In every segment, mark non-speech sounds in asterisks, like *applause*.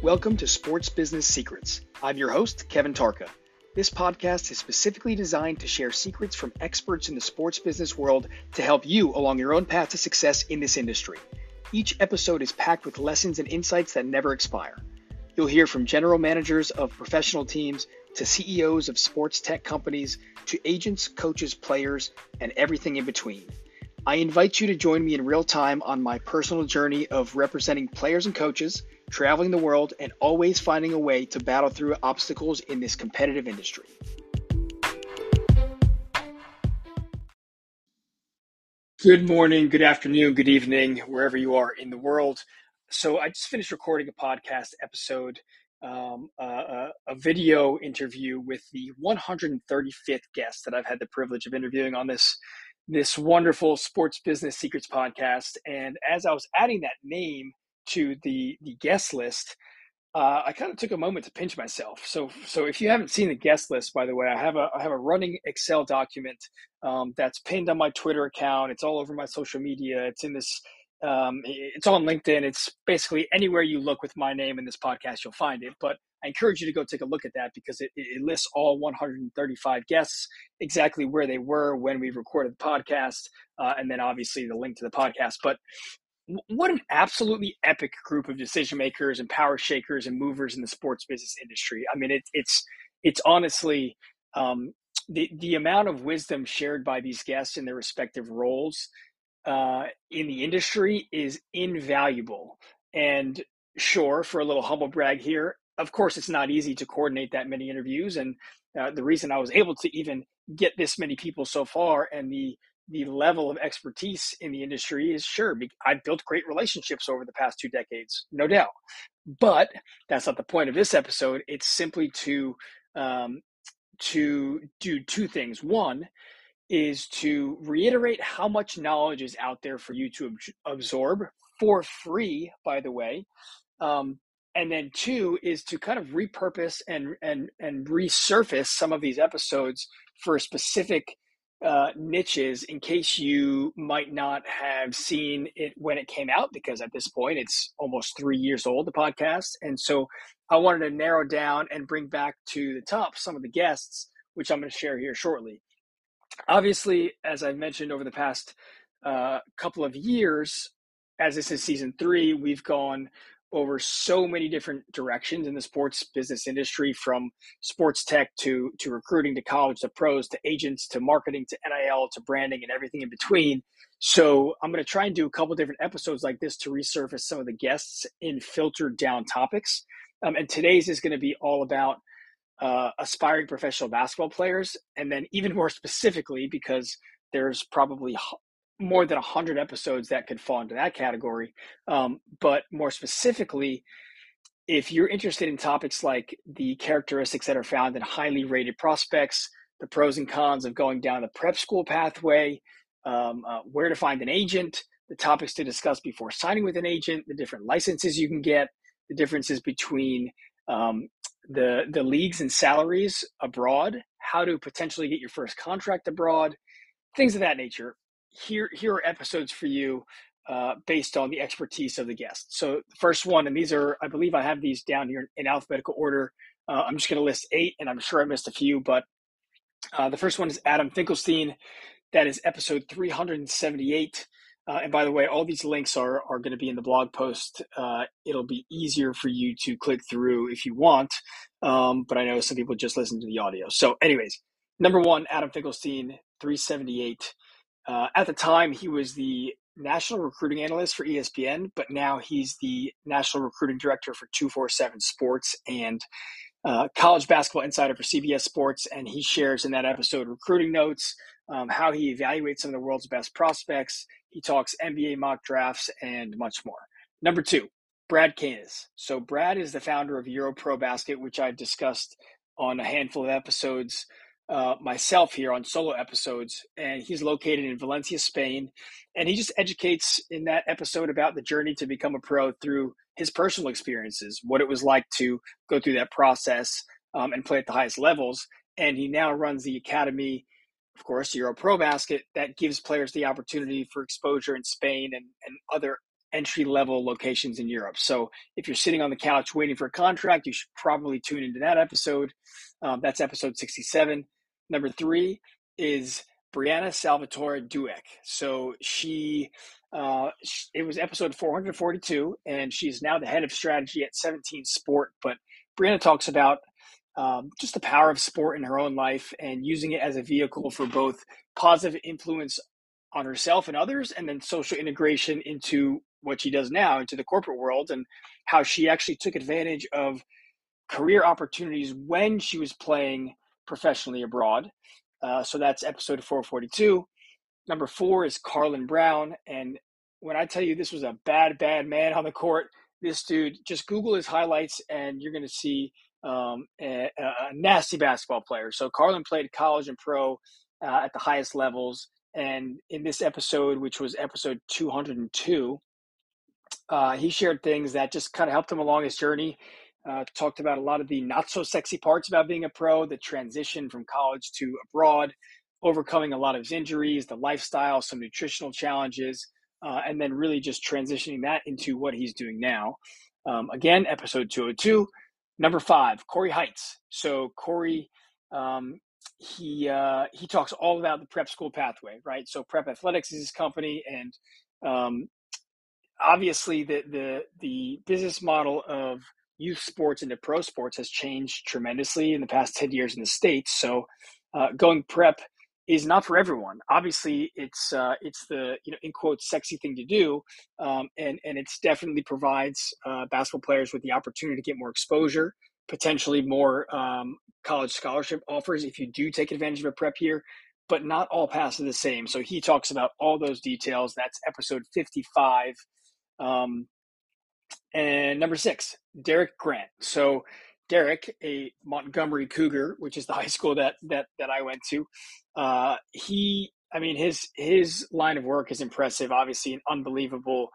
Welcome to Sports Business Secrets. I'm your host, Kevin Tarka. This podcast is specifically designed to share secrets from experts in the sports business world to help you along your own path to success in this industry. Each episode is packed with lessons and insights that never expire. You'll hear from general managers of professional teams to CEOs of sports tech companies to agents, coaches, players, and everything in between. I invite you to join me in real time on my personal journey of representing players and coaches, traveling the world, and always finding a way to battle through obstacles in this competitive industry. Good morning, good afternoon, good evening, wherever you are in the world so I just finished recording a podcast episode, um, uh, a video interview with the 135th guest that I've had the privilege of interviewing on this this wonderful sports business secrets podcast. And as I was adding that name to the the guest list, uh, I kind of took a moment to pinch myself. So, so if you haven't seen the guest list, by the way, I have a I have a running Excel document um, that's pinned on my Twitter account. It's all over my social media. It's in this um, it's on LinkedIn. It's basically anywhere you look with my name in this podcast, you'll find it. But I encourage you to go take a look at that because it, it lists all 135 guests, exactly where they were when we recorded the podcast, uh, and then obviously the link to the podcast. But what an absolutely epic group of decision makers and power shakers and movers in the sports business industry. I mean, it, it's it's honestly um, the the amount of wisdom shared by these guests in their respective roles uh, in the industry is invaluable. And sure, for a little humble brag here, of course, it's not easy to coordinate that many interviews. And uh, the reason I was able to even get this many people so far and the the level of expertise in the industry is sure I've built great relationships over the past two decades, no doubt. But that's not the point of this episode. It's simply to um, to do two things. One is to reiterate how much knowledge is out there for you to ab- absorb for free, by the way. Um, and then two is to kind of repurpose and and and resurface some of these episodes for specific uh, niches in case you might not have seen it when it came out because at this point it's almost three years old the podcast and so i wanted to narrow down and bring back to the top some of the guests which i'm going to share here shortly obviously, as I've mentioned over the past uh, couple of years, as this is season three, we've gone over so many different directions in the sports business industry from sports tech to to recruiting to college to pros to agents to marketing to NIL to branding and everything in between. So I'm going to try and do a couple different episodes like this to resurface some of the guests in filtered down topics. Um, and today's is going to be all about uh, aspiring professional basketball players, and then even more specifically, because there's probably more than 100 episodes that could fall into that category. Um, but more specifically, if you're interested in topics like the characteristics that are found in highly rated prospects, the pros and cons of going down the prep school pathway, um, uh, where to find an agent, the topics to discuss before signing with an agent, the different licenses you can get, the differences between um, the the leagues and salaries abroad, how to potentially get your first contract abroad, things of that nature. Here here are episodes for you uh, based on the expertise of the guest. So the first one, and these are I believe I have these down here in alphabetical order. Uh, I'm just going to list eight, and I'm sure I missed a few, but uh, the first one is Adam Finkelstein. That is episode 378. Uh, and by the way, all these links are, are going to be in the blog post. Uh, it'll be easier for you to click through if you want. Um, but I know some people just listen to the audio. So, anyways, number one, Adam Finkelstein, 378. Uh, at the time, he was the national recruiting analyst for ESPN, but now he's the national recruiting director for 247 Sports and uh, college basketball insider for CBS Sports. And he shares in that episode recruiting notes, um, how he evaluates some of the world's best prospects. He talks NBA mock drafts and much more. Number two, Brad Canas. So Brad is the founder of Euro Pro Basket, which I've discussed on a handful of episodes uh, myself here on solo episodes, and he's located in Valencia, Spain. And he just educates in that episode about the journey to become a pro through his personal experiences, what it was like to go through that process um, and play at the highest levels. And he now runs the academy of course, Euro Pro Basket, that gives players the opportunity for exposure in Spain and, and other entry level locations in Europe. So if you're sitting on the couch waiting for a contract, you should probably tune into that episode. Um, that's episode 67. Number three is Brianna Salvatore Dueck. So she, uh, it was episode 442, and she's now the head of strategy at 17 Sport. But Brianna talks about um, just the power of sport in her own life and using it as a vehicle for both positive influence on herself and others, and then social integration into what she does now, into the corporate world, and how she actually took advantage of career opportunities when she was playing professionally abroad. Uh, so that's episode 442. Number four is Carlon Brown. And when I tell you this was a bad, bad man on the court, this dude, just Google his highlights and you're going to see um, a, a, nasty basketball player. So Carlon played college and pro uh, at the highest levels. And in this episode, which was episode 202, uh, he shared things that just kind of helped him along his journey. Uh, talked about a lot of the not so sexy parts about being a pro, the transition from college to abroad, overcoming a lot of his injuries, the lifestyle, some nutritional challenges, uh, and then really just transitioning that into what he's doing now. Um, again, episode 202. Number five, Corey Heights. So Corey, um, he uh, he talks all about the prep school pathway, right? So Prep Athletics is his company, and um, obviously the the the business model of youth sports into pro sports has changed tremendously in the past 10 years in the states so uh, going prep is not for everyone. Obviously it's uh, it's the you know in quotes sexy thing to do um, and and it's definitely provides uh, basketball players with the opportunity to get more exposure potentially more um, college scholarship offers if you do take advantage of a prep year but not all paths are the same. So he talks about all those details. That's episode 55 um, and number six, Derek Grant. So Derek, a Montgomery Cougar, which is the *laughs* high school that that that I went to, uh, he, I mean, his his line of work is impressive. Obviously, an unbelievable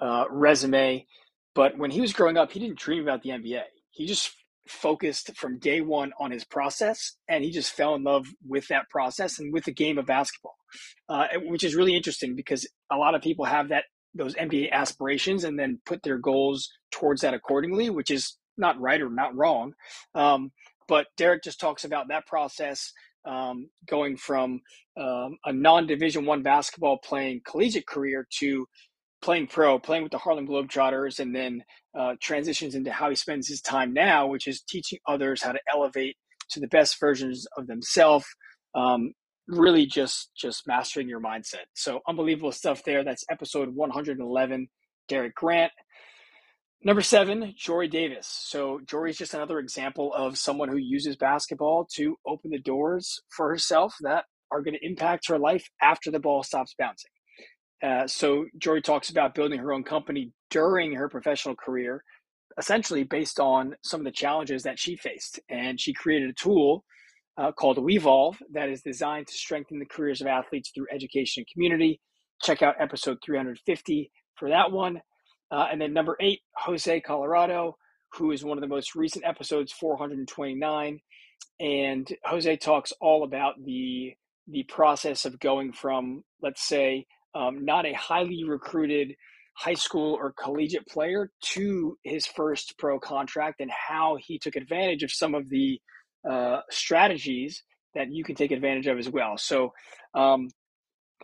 uh, resume. But when he was growing up, he didn't dream about the NBA. He just focused from day one on his process, and he just fell in love with that process and with the game of basketball, uh, which is really interesting because a lot of people have that those NBA aspirations and then put their goals towards that accordingly, which is not right or not wrong. Um, but Derek just talks about that process um, going from um, a non-division one basketball playing collegiate career to playing pro, playing with the Harlem Globetrotters, and then uh, transitions into how he spends his time now, which is teaching others how to elevate to the best versions of themselves um, really just just mastering your mindset. So unbelievable stuff there. That's episode 111. Derek Grant. Number seven, Jory Davis. So Jory is just another example of someone who uses basketball to open the doors for herself that are going to impact her life after the ball stops bouncing. Uh, so Jory talks about building her own company during her professional career, essentially based on some of the challenges that she faced, and she created a tool uh, called WeVolve that is designed to strengthen the careers of athletes through education and community. Check out episode 350 for that one. Uh, and then number eight, Jose Colorado, who is one of the most recent episodes, 429. And Jose talks all about the the process of going from, let's say, um, not a highly recruited high school or collegiate player to his first pro contract and how he took advantage of some of the uh, strategies that you can take advantage of as well. So, um,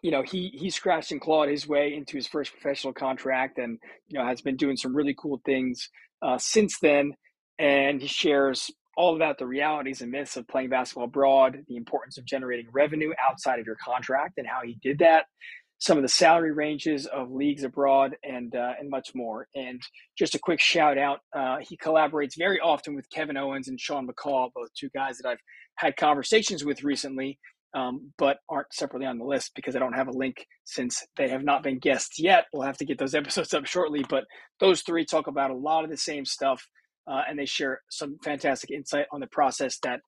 you know, he he scratched and clawed his way into his first professional contract, and you know has been doing some really cool things uh, since then. And he shares all about the realities and myths of playing basketball abroad, the importance of generating revenue outside of your contract, and how he did that some of the salary ranges of leagues abroad and uh, and much more. And just a quick shout out, uh, he collaborates very often with Kevin Owens and Sean McCall, both two guys that I've had conversations with recently, um, but aren't separately on the list because I don't have a link since they have not been guests yet. We'll have to get those *laughs* episodes up shortly. But those three talk about a lot of the same stuff, uh, and they share some fantastic insight on the process that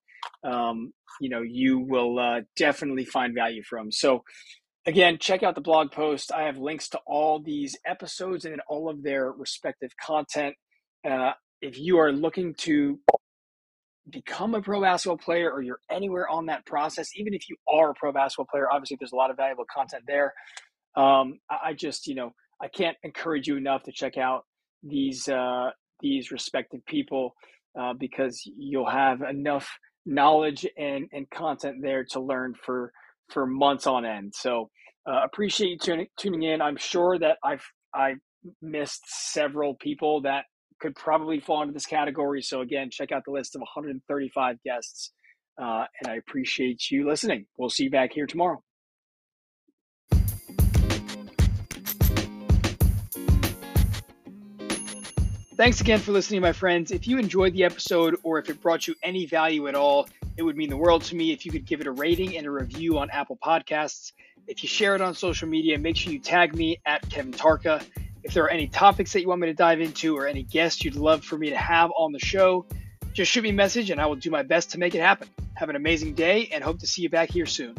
um, you know you will uh, definitely find value from. So Again, check out the blog post. I have links to all these episodes and all of their respective content. Uh, if you are looking to become a pro basketball player or you're anywhere on that process, even if you are a pro basketball player, obviously there's a lot of valuable content there. Um, I just, you know, I can't encourage you enough to check out these uh, these respected people uh, because you'll have enough knowledge and, and content there to learn for for months on end. So uh, appreciate you tuning, tuning in. I'm sure that I've I missed several people that could probably fall into this category. So again, check out the list of 135 guests, uh, and I appreciate you listening. We'll see you back here tomorrow. Thanks again for listening, my friends. If you enjoyed the episode or if it brought you any value at all, it would mean the world to me if you could give it a rating and a review on Apple Podcasts. If you share it on social media, make sure you tag me at Kevin Tarka. If there are any topics that you want me to dive into or any guests you'd love for me to have on the show, just shoot me a message and I will do my best to make it happen. Have an amazing day and hope to see you back here soon.